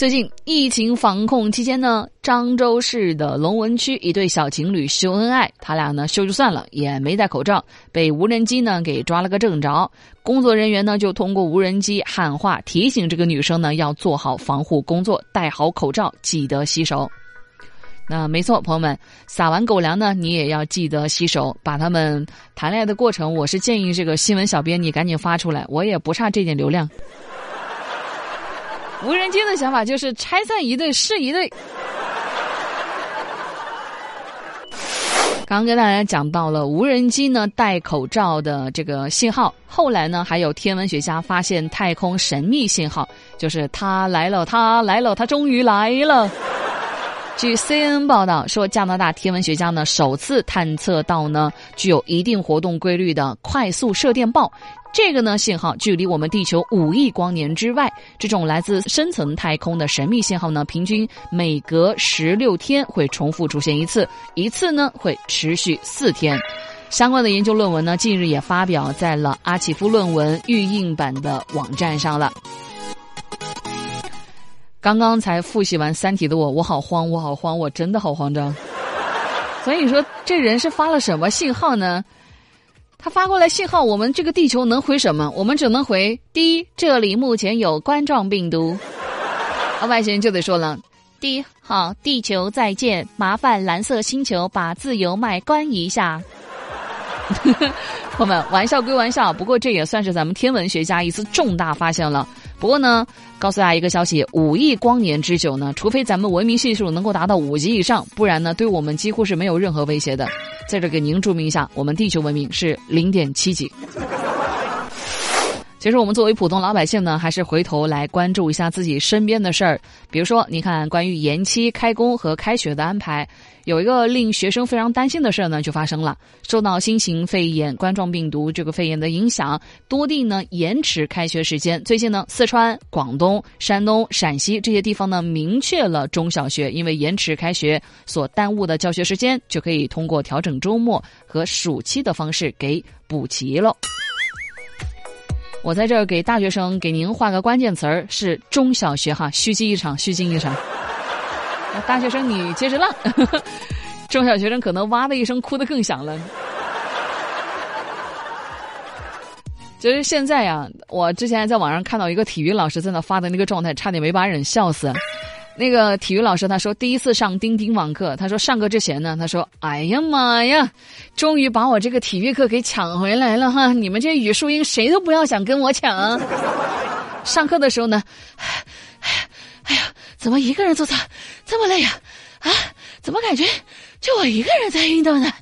最近疫情防控期间呢，漳州市的龙文区一对小情侣秀恩爱，他俩呢秀就算了，也没戴口罩，被无人机呢给抓了个正着。工作人员呢就通过无人机喊话提醒这个女生呢要做好防护工作，戴好口罩，记得洗手。那没错，朋友们，撒完狗粮呢，你也要记得洗手。把他们谈恋爱的过程，我是建议这个新闻小编你赶紧发出来，我也不差这点流量。无人机的想法就是拆散一对是一对。刚刚跟大家讲到了无人机呢戴口罩的这个信号，后来呢还有天文学家发现太空神秘信号，就是他来了，他来了，他终于来了。据 CNN 报道说，加拿大天文学家呢首次探测到呢具有一定活动规律的快速射电暴。这个呢信号距离我们地球五亿光年之外，这种来自深层太空的神秘信号呢，平均每隔十六天会重复出现一次，一次呢会持续四天。相关的研究论文呢，近日也发表在了阿奇夫论文预印版的网站上了。刚刚才复习完《三体》的我，我好慌，我好慌，我真的好慌张。所以说这人是发了什么信号呢？他发过来信号，我们这个地球能回什么？我们只能回：第一，这里目前有冠状病毒。而外星人就得说了：第一，好，地球再见，麻烦蓝色星球把自由麦关一下。朋友们，玩笑归玩笑，不过这也算是咱们天文学家一次重大发现了。不过呢，告诉大家一个消息：五亿光年之久呢，除非咱们文明系数能够达到五级以上，不然呢，对我们几乎是没有任何威胁的。在这给您注明一下，我们地球文明是零点七级。其实我们作为普通老百姓呢，还是回头来关注一下自己身边的事儿。比如说，你看关于延期开工和开学的安排，有一个令学生非常担心的事儿呢，就发生了。受到新型肺炎冠状病毒这个肺炎的影响，多地呢延迟开学时间。最近呢，四川、广东、山东、陕西这些地方呢，明确了中小学因为延迟开学所耽误的教学时间，就可以通过调整周末和暑期的方式给补齐了。我在这儿给大学生给您画个关键词儿是中小学哈，虚惊一场，虚惊一场。大学生你接着浪，中小学生可能哇的一声哭得更响了。就是现在呀，我之前在网上看到一个体育老师在那发的那个状态，差点没把人笑死。那个体育老师他说，第一次上钉钉网课，他说上课之前呢，他说：“哎呀妈呀，终于把我这个体育课给抢回来了哈！你们这语数英谁都不要想跟我抢。”上课的时候呢，哎，怎么一个人做操这么累呀？啊，怎么感觉就我一个人在运动呢？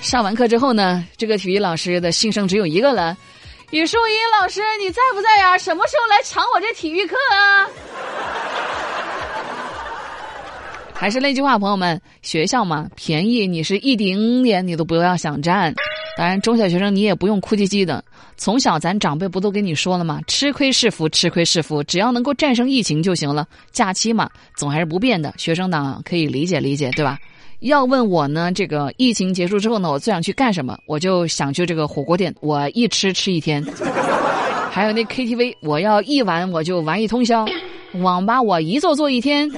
上完课之后呢，这个体育老师的心声只有一个了。语数英老师，你在不在呀？什么时候来抢我这体育课啊？还是那句话，朋友们，学校嘛，便宜你是一丁点你都不要想占。当然，中小学生你也不用哭唧唧的。从小咱长辈不都跟你说了吗？吃亏是福，吃亏是福，只要能够战胜疫情就行了。假期嘛，总还是不变的。学生党可以理解理解，对吧？要问我呢，这个疫情结束之后呢，我最想去干什么？我就想去这个火锅店，我一吃吃一天。还有那 KTV，我要一玩我就玩一通宵。网吧我一坐坐一天。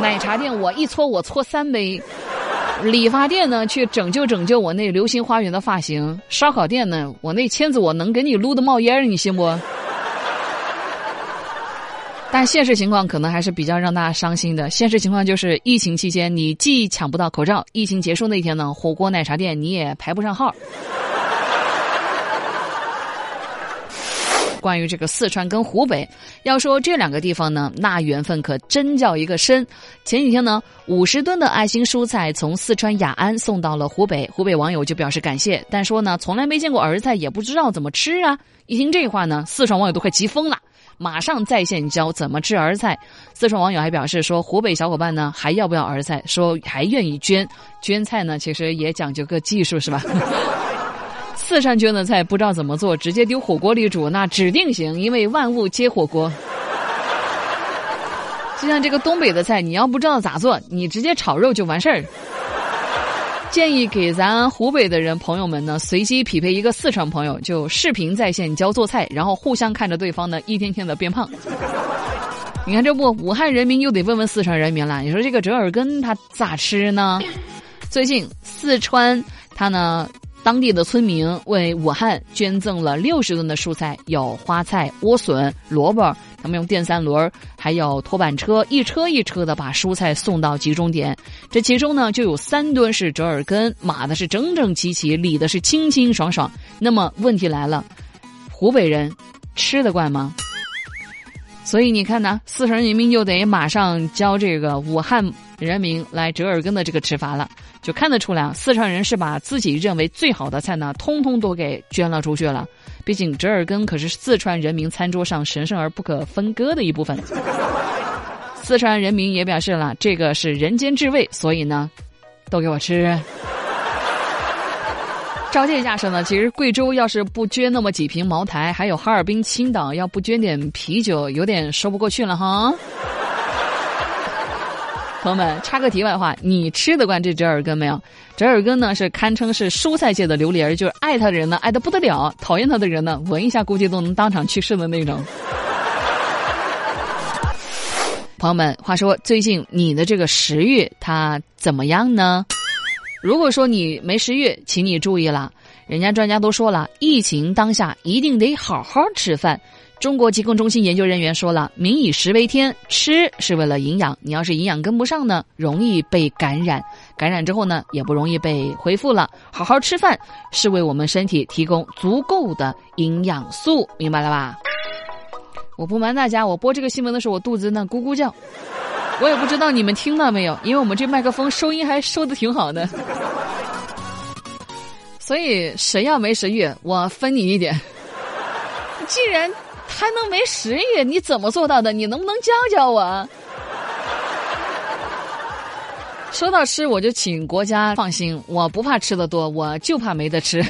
奶茶店我一搓我搓三杯。理发店呢，去拯救拯救我那流星花园的发型。烧烤店呢，我那签子我能给你撸的冒烟你信不？但现实情况可能还是比较让大家伤心的。现实情况就是，疫情期间你既抢不到口罩，疫情结束那天呢，火锅奶茶店你也排不上号。关于这个四川跟湖北，要说这两个地方呢，那缘分可真叫一个深。前几天呢，五十吨的爱心蔬菜从四川雅安送到了湖北，湖北网友就表示感谢，但说呢，从来没见过儿菜，也不知道怎么吃啊。一听这话呢，四川网友都快急疯了。马上在线教怎么吃儿菜。四川网友还表示说，湖北小伙伴呢还要不要儿菜？说还愿意捐。捐菜呢，其实也讲究个技术，是吧？四川捐的菜不知道怎么做，直接丢火锅里煮，那指定行，因为万物皆火锅。就像这个东北的菜，你要不知道咋做，你直接炒肉就完事儿。建议给咱湖北的人朋友们呢，随机匹配一个四川朋友，就视频在线教做菜，然后互相看着对方呢，一天天的变胖。你看这不，武汉人民又得问问四川人民了。你说这个折耳根它咋吃呢？最近四川它呢，当地的村民为武汉捐赠了六十吨的蔬菜，有花菜、莴笋、萝卜。他们用电三轮，还有拖板车，一车一车的把蔬菜送到集中点。这其中呢，就有三吨是折耳根，码的是整整齐齐，理的是清清爽爽。那么问题来了，湖北人吃得惯吗？所以你看呢，四川人民就得马上教这个武汉人民来折耳根的这个吃法了。就看得出来啊，四川人是把自己认为最好的菜呢，通通都给捐了出去了。毕竟折耳根可是四川人民餐桌上神圣而不可分割的一部分。四川人民也表示了，这个是人间至味，所以呢，都给我吃。照这架势呢，其实贵州要是不捐那么几瓶茅台，还有哈尔滨、青岛要不捐点啤酒，有点说不过去了哈。朋友们，插个题外话，你吃得惯这折耳根没有？折耳根呢是堪称是蔬菜界的榴莲就是爱它的人呢爱得不得了，讨厌它的人呢闻一下估计都能当场去世的那种。朋友们，话说最近你的这个食欲它怎么样呢？如果说你没食欲，请你注意了，人家专家都说了，疫情当下一定得好好吃饭。中国疾控中心研究人员说了：“民以食为天，吃是为了营养。你要是营养跟不上呢，容易被感染。感染之后呢，也不容易被恢复了。好好吃饭是为我们身体提供足够的营养素，明白了吧？”我不瞒大家，我播这个新闻的时候，我肚子那咕咕叫。我也不知道你们听到没有，因为我们这麦克风收音还收的挺好的。所以谁要没食欲，我分你一点。既然。还能没食欲？你怎么做到的？你能不能教教我？说到吃，我就请国家放心，我不怕吃的多，我就怕没得吃。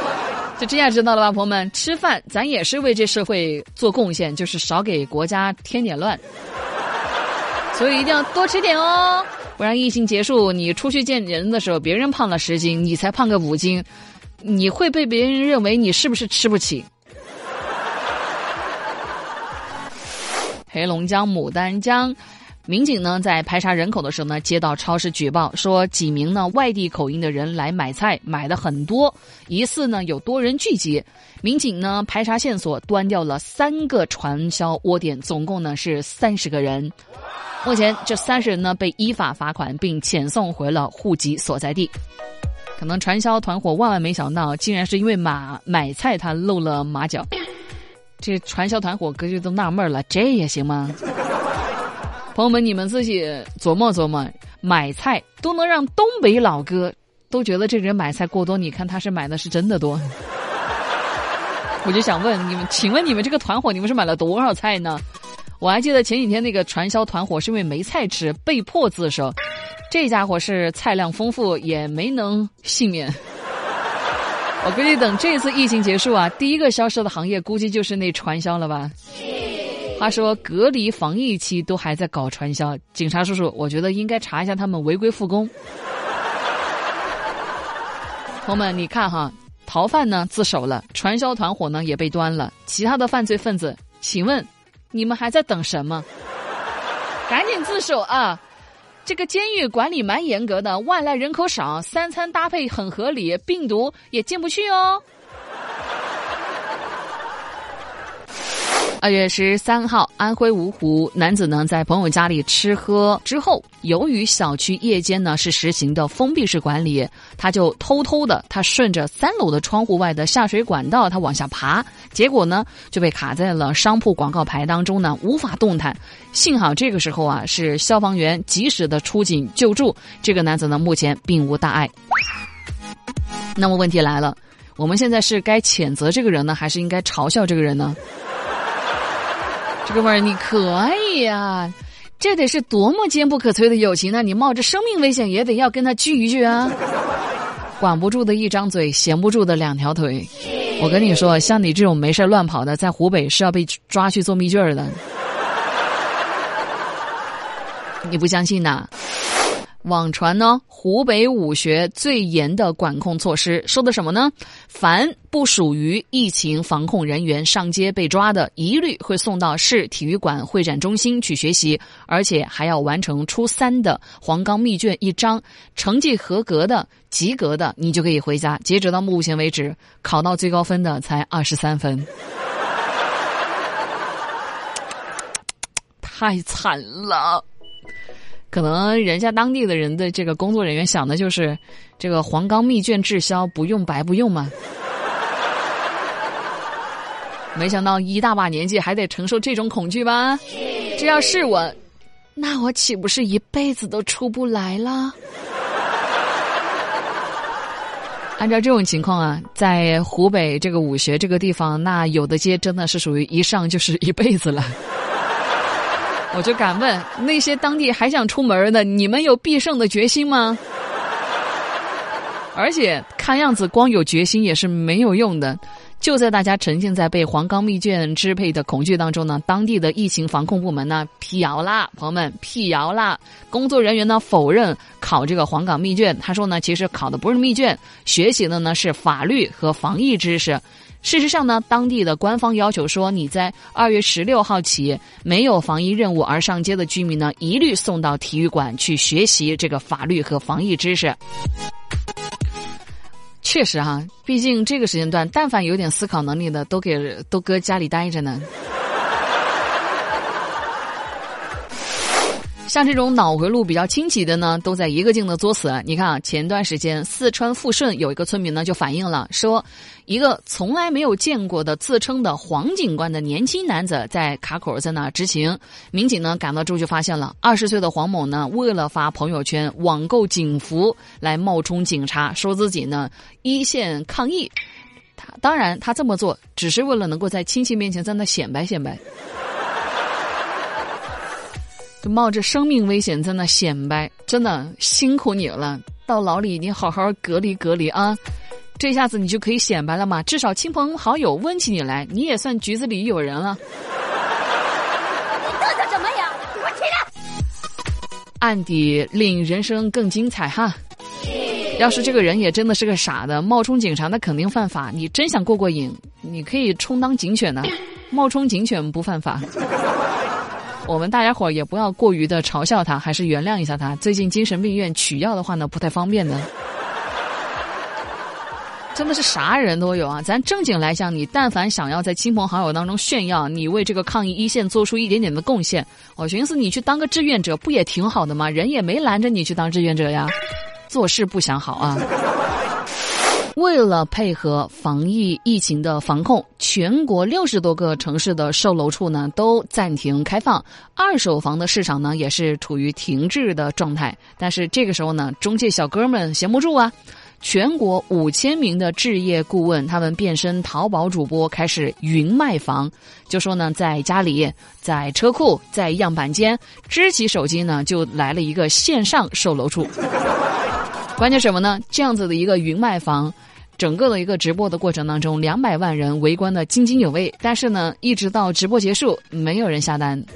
就这样知道了吧，朋友们？吃饭咱也是为这社会做贡献，就是少给国家添点乱。所以一定要多吃点哦，不然疫情结束，你出去见人的时候，别人胖了十斤，你才胖个五斤，你会被别人认为你是不是吃不起？黑龙江牡丹江，民警呢在排查人口的时候呢，接到超市举报说几名呢外地口音的人来买菜，买的很多，疑似呢有多人聚集。民警呢排查线索，端掉了三个传销窝点，总共呢是三十个人。目前这三十人呢被依法罚款，并遣送回了户籍所在地。可能传销团伙万万没想到，竟然是因为买买菜他露了马脚。这传销团伙估计都纳闷了，这也行吗？朋友们，你们自己琢磨琢磨，买菜都能让东北老哥都觉得这人买菜过多，你看他是买的是真的多。我就想问你们，请问你们这个团伙，你们是买了多少菜呢？我还记得前几天那个传销团伙是因为没菜吃，被迫自首，这家伙是菜量丰富，也没能幸免。我估计等这次疫情结束啊，第一个消失的行业估计就是那传销了吧。话说隔离防疫期都还在搞传销，警察叔叔，我觉得应该查一下他们违规复工。朋友们，你看哈，逃犯呢自首了，传销团伙呢也被端了，其他的犯罪分子，请问你们还在等什么？赶紧自首啊！这个监狱管理蛮严格的，外来人口少，三餐搭配很合理，病毒也进不去哦。二月十三号，安徽芜湖男子呢在朋友家里吃喝之后，由于小区夜间呢是实行的封闭式管理，他就偷偷的他顺着三楼的窗户外的下水管道他往下爬，结果呢就被卡在了商铺广告牌当中呢无法动弹。幸好这个时候啊是消防员及时的出警救助，这个男子呢目前并无大碍。那么问题来了，我们现在是该谴责这个人呢，还是应该嘲笑这个人呢？哥们儿，你可以呀，这得是多么坚不可摧的友情呢！你冒着生命危险也得要跟他聚一聚啊！管不住的一张嘴，闲不住的两条腿。我跟你说，像你这种没事乱跑的，在湖北是要被抓去做密卷儿的。你不相信呐？网传呢，湖北武学最严的管控措施，说的什么呢？凡不属于疫情防控人员上街被抓的，一律会送到市体育馆会展中心去学习，而且还要完成初三的黄冈密卷一张，成绩合格的、及格的，你就可以回家。截止到目前为止，考到最高分的才二十三分，太惨了。可能人家当地的人的这个工作人员想的就是，这个黄冈密卷滞销，不用白不用嘛。没想到一大把年纪还得承受这种恐惧吧？这要是我，那我岂不是一辈子都出不来了？按照这种情况啊，在湖北这个武穴这个地方，那有的街真的是属于一上就是一辈子了。我就敢问那些当地还想出门的，你们有必胜的决心吗？而且看样子光有决心也是没有用的。就在大家沉浸在被黄冈密卷支配的恐惧当中呢，当地的疫情防控部门呢辟谣啦，朋友们辟谣啦。工作人员呢否认考这个黄冈密卷，他说呢其实考的不是密卷，学习的呢是法律和防疫知识。事实上呢，当地的官方要求说，你在二月十六号起没有防疫任务而上街的居民呢，一律送到体育馆去学习这个法律和防疫知识。确实哈，毕竟这个时间段，但凡有点思考能力的，都给都搁家里待着呢。像这种脑回路比较清奇的呢，都在一个劲的作死。你看啊，前段时间四川富顺有一个村民呢就反映了，说一个从来没有见过的自称的黄警官的年轻男子在卡口在那执勤。民警呢赶到之后就发现了二十岁的黄某呢，为了发朋友圈网购警服来冒充警察，说自己呢一线抗疫。他当然他这么做只是为了能够在亲戚面前在那显摆显摆。就冒着生命危险在那显摆，真的辛苦你了。到牢里你好好隔离隔离啊，这下子你就可以显摆了嘛。至少亲朋好友问起你来，你也算局子里有人了。你嘚瑟什么呀？给我起来！暗底令人生更精彩哈。要是这个人也真的是个傻的，冒充警察那肯定犯法。你真想过过瘾，你可以充当警犬呢。冒充警犬不犯法。我们大家伙也不要过于的嘲笑他，还是原谅一下他。最近精神病院取药的话呢，不太方便呢。真的是啥人都有啊！咱正经来讲，你但凡想要在亲朋好友当中炫耀你为这个抗疫一线做出一点点的贡献，我寻思你去当个志愿者不也挺好的吗？人也没拦着你去当志愿者呀，做事不想好啊。为了配合防疫疫情的防控，全国六十多个城市的售楼处呢都暂停开放，二手房的市场呢也是处于停滞的状态。但是这个时候呢，中介小哥们闲不住啊，全国五千名的置业顾问，他们变身淘宝主播，开始云卖房，就说呢，在家里、在车库、在样板间，支起手机呢，就来了一个线上售楼处。关键什么呢？这样子的一个云卖房。整个的一个直播的过程当中，两百万人围观的津津有味，但是呢，一直到直播结束，没有人下单。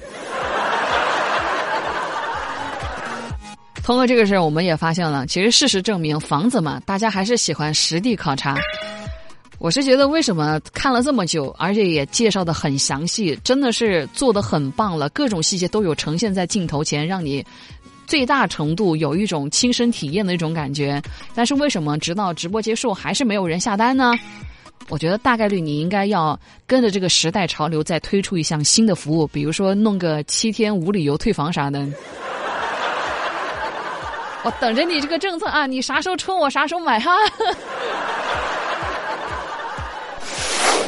通过这个事儿，我们也发现了，其实事实证明，房子嘛，大家还是喜欢实地考察。我是觉得，为什么看了这么久，而且也介绍的很详细，真的是做的很棒了，各种细节都有呈现在镜头前，让你。最大程度有一种亲身体验的一种感觉，但是为什么直到直播结束还是没有人下单呢？我觉得大概率你应该要跟着这个时代潮流再推出一项新的服务，比如说弄个七天无理由退房啥的。我等着你这个政策啊，你啥时候出我啥时候买哈。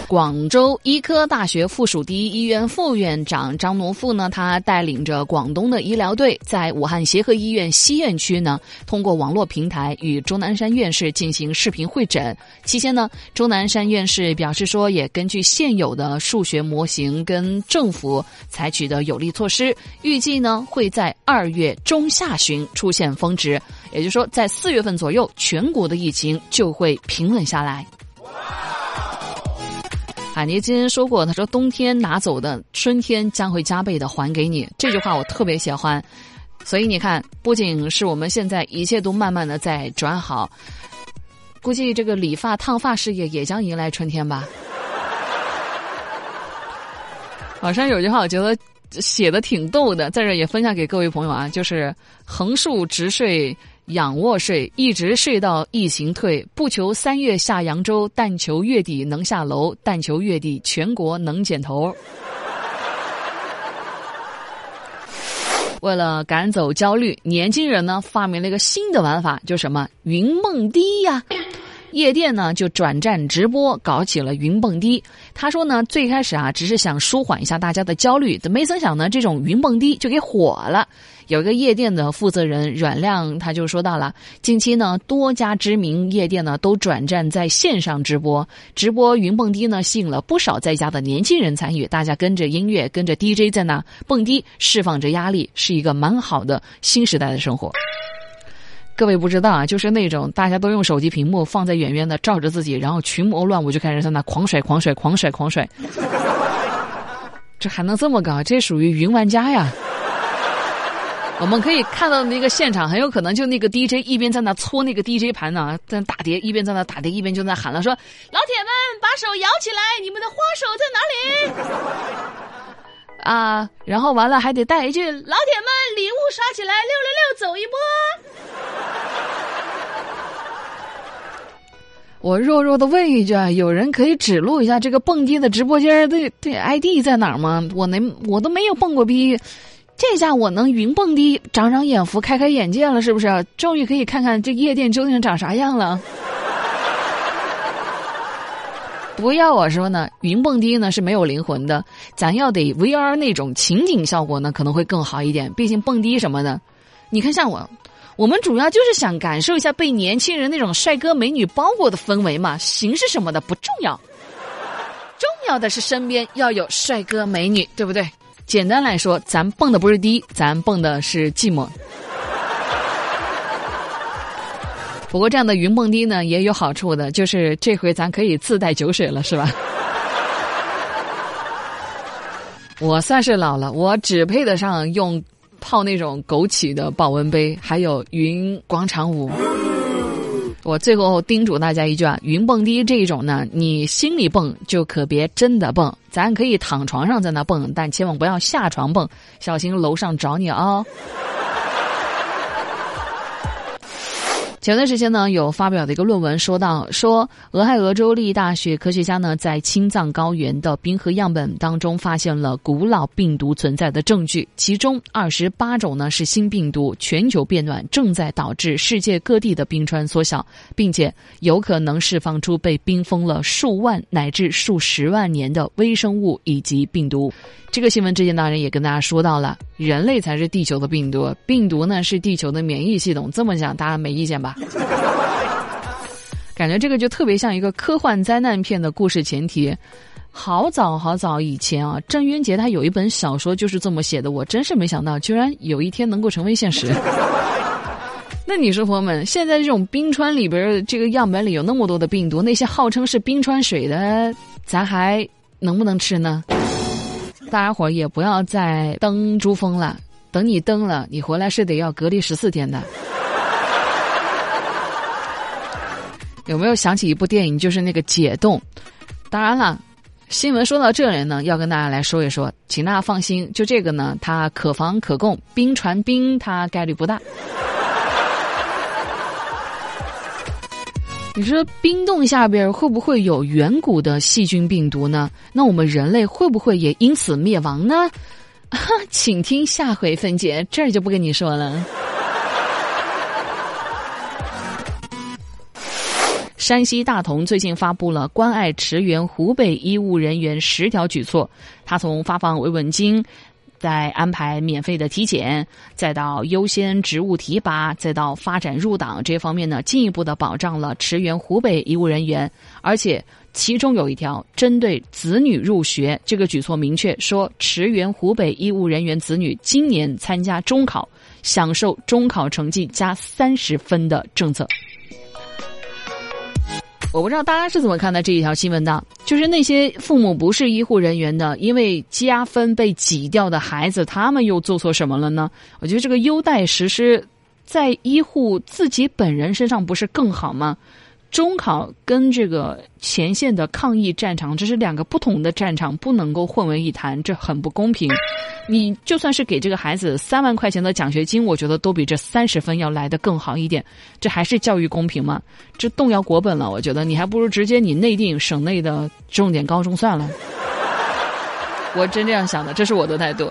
广州医科大学附属第一医院副院长张农富呢，他带领着广东的医疗队，在武汉协和医院西院区呢，通过网络平台与钟南山院士进行视频会诊。期间呢，钟南山院士表示说，也根据现有的数学模型跟政府采取的有力措施，预计呢会在二月中下旬出现峰值，也就是说，在四月份左右，全国的疫情就会平稳下来。海尼今天说过，他说冬天拿走的，春天将会加倍的还给你。这句话我特别喜欢。所以你看，不仅是我们现在一切都慢慢的在转好，估计这个理发烫发事业也将迎来春天吧。网上有句话，我觉得写的挺逗的，在这也分享给各位朋友啊，就是横竖直睡，仰卧睡，一直睡到疫情退，不求三月下扬州，但求月底能下楼，但求月底全国能剪头。为了赶走焦虑，年轻人呢发明了一个新的玩法，就什么云梦堤呀。夜店呢就转战直播，搞起了云蹦迪。他说呢，最开始啊只是想舒缓一下大家的焦虑，没曾想呢这种云蹦迪就给火了。有一个夜店的负责人阮亮他就说到了，近期呢多家知名夜店呢都转战在线上直播，直播云蹦迪呢吸引了不少在家的年轻人参与，大家跟着音乐跟着 DJ 在那蹦迪，释放着压力，是一个蛮好的新时代的生活。各位不知道啊，就是那种大家都用手机屏幕放在远远的照着自己，然后群魔乱舞就开始在那狂甩、狂甩、狂甩、狂甩，这还能这么搞？这属于云玩家呀！我们可以看到那个现场，很有可能就那个 DJ 一边在那搓那个 DJ 盘呢，在打碟，一边在那打碟，一边就在喊了说：“老铁们，把手摇起来，你们的花手在哪里？”啊，然后完了还得带一句：“老铁们，礼物刷起来，六六六，走一波。”我弱弱的问一句啊，有人可以指路一下这个蹦迪的直播间的这 ID 在哪儿吗？我能，我都没有蹦过迪，这下我能云蹦迪，长长眼福，开开眼界了，是不是？终于可以看看这夜店究竟长啥样了。不要我说呢，云蹦迪呢是没有灵魂的，咱要得 VR 那种情景效果呢，可能会更好一点。毕竟蹦迪什么的，你看像我。我们主要就是想感受一下被年轻人那种帅哥美女包裹的氛围嘛，形式什么的不重要，重要的是身边要有帅哥美女，对不对？简单来说，咱蹦的不是迪，咱蹦的是寂寞。不过这样的云蹦迪呢，也有好处的，就是这回咱可以自带酒水了，是吧？我算是老了，我只配得上用。泡那种枸杞的保温杯，还有云广场舞。我最后叮嘱大家一句啊，云蹦迪这种呢，你心里蹦就可别真的蹦。咱可以躺床上在那蹦，但千万不要下床蹦，小心楼上找你哦。前段时间呢，有发表的一个论文说到，说俄亥俄州立大学科学家呢，在青藏高原的冰河样本当中发现了古老病毒存在的证据，其中二十八种呢是新病毒。全球变暖正在导致世界各地的冰川缩小，并且有可能释放出被冰封了数万乃至数十万年的微生物以及病毒。这个新闻之前当然也跟大家说到了，人类才是地球的病毒，病毒呢是地球的免疫系统。这么讲，大家没意见吧？感觉这个就特别像一个科幻灾难片的故事前提。好早好早以前啊，郑渊洁他有一本小说就是这么写的，我真是没想到，居然有一天能够成为现实。那你说，朋友们，现在这种冰川里边这个样本里有那么多的病毒，那些号称是冰川水的，咱还能不能吃呢？大家伙也不要再登珠峰了，等你登了，你回来是得要隔离十四天的。有没有想起一部电影，就是那个《解冻》？当然了，新闻说到这里呢，要跟大家来说一说，请大家放心，就这个呢，它可防可控，冰传冰，它概率不大。你说冰冻下边会不会有远古的细菌病毒呢？那我们人类会不会也因此灭亡呢？请听下回分解，这儿就不跟你说了。山西大同最近发布了关爱驰援湖北医务人员十条举措，他从发放慰问金，再安排免费的体检，再到优先职务提拔，再到发展入党这方面呢，进一步的保障了驰援湖北医务人员。而且其中有一条针对子女入学这个举措，明确说驰援湖北医务人员子女今年参加中考，享受中考成绩加三十分的政策。我不知道大家是怎么看待这一条新闻的，就是那些父母不是医护人员的，因为加分被挤掉的孩子，他们又做错什么了呢？我觉得这个优待实施在医护自己本人身上不是更好吗？中考跟这个前线的抗疫战场，这是两个不同的战场，不能够混为一谈，这很不公平。你就算是给这个孩子三万块钱的奖学金，我觉得都比这三十分要来的更好一点。这还是教育公平吗？这动摇国本了。我觉得你还不如直接你内定省内的重点高中算了。我真这样想的，这是我的态度。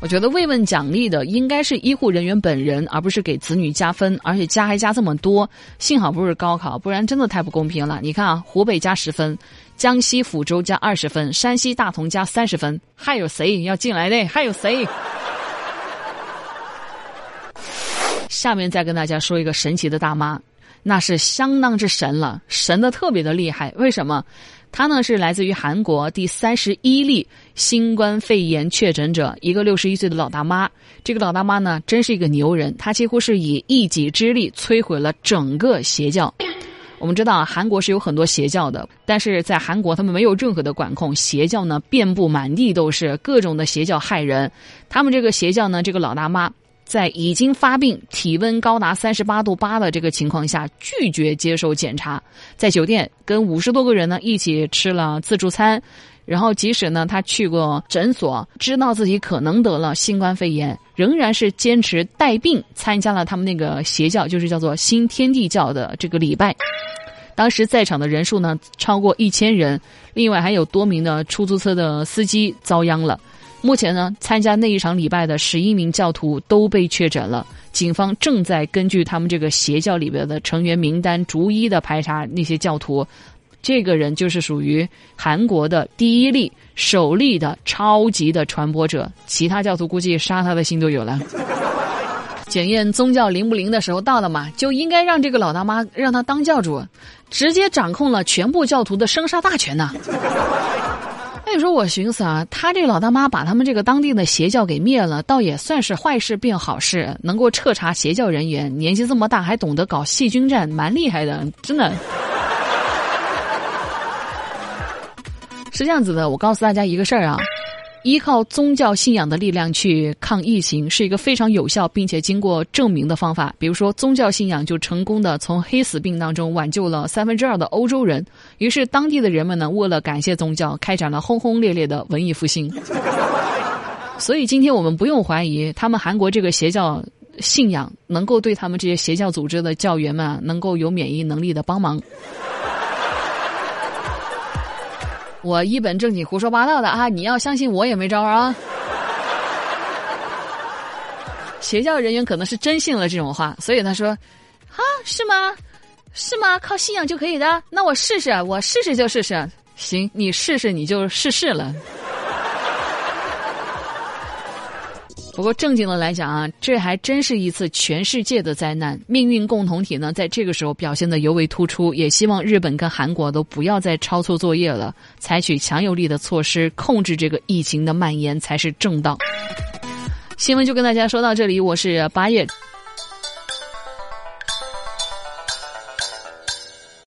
我觉得慰问奖励的应该是医护人员本人，而不是给子女加分，而且加还加这么多。幸好不是高考，不然真的太不公平了。你看啊，湖北加十分，江西抚州加二十分，山西大同加三十分，还有谁要进来的？还有谁？下面再跟大家说一个神奇的大妈，那是相当之神了，神的特别的厉害。为什么？她呢是来自于韩国第三十一例新冠肺炎确诊者，一个六十一岁的老大妈。这个老大妈呢，真是一个牛人，她几乎是以一己之力摧毁了整个邪教。我们知道韩国是有很多邪教的，但是在韩国他们没有任何的管控，邪教呢遍布满地都是，各种的邪教害人。他们这个邪教呢，这个老大妈。在已经发病、体温高达三十八度八的这个情况下，拒绝接受检查，在酒店跟五十多个人呢一起吃了自助餐，然后即使呢他去过诊所，知道自己可能得了新冠肺炎，仍然是坚持带病参加了他们那个邪教，就是叫做新天地教的这个礼拜。当时在场的人数呢超过一千人，另外还有多名的出租车的司机遭殃了。目前呢，参加那一场礼拜的十一名教徒都被确诊了。警方正在根据他们这个邪教里边的成员名单，逐一的排查那些教徒。这个人就是属于韩国的第一例、首例的超级的传播者。其他教徒估计杀他的心都有了。检验宗教灵不灵的时候到了嘛，就应该让这个老大妈让他当教主，直接掌控了全部教徒的生杀大权呐。那你说我寻思啊，他这老大妈把他们这个当地的邪教给灭了，倒也算是坏事变好事，能够彻查邪教人员。年纪这么大还懂得搞细菌战，蛮厉害的，真的。是这样子的，我告诉大家一个事儿啊。依靠宗教信仰的力量去抗疫情，是一个非常有效并且经过证明的方法。比如说，宗教信仰就成功的从黑死病当中挽救了三分之二的欧洲人。于是，当地的人们呢，为了感谢宗教，开展了轰轰烈烈的文艺复兴。所以，今天我们不用怀疑，他们韩国这个邪教信仰能够对他们这些邪教组织的教员们能够有免疫能力的帮忙。我一本正经胡说八道的啊！你要相信我也没招啊。邪教人员可能是真信了这种话，所以他说：“啊，是吗？是吗？靠信仰就可以的？那我试试，我试试就试试。行，你试试你就试试了。”不过正经的来讲啊，这还真是一次全世界的灾难。命运共同体呢，在这个时候表现的尤为突出。也希望日本跟韩国都不要再抄错作业了，采取强有力的措施控制这个疫情的蔓延才是正道。新闻就跟大家说到这里，我是八月。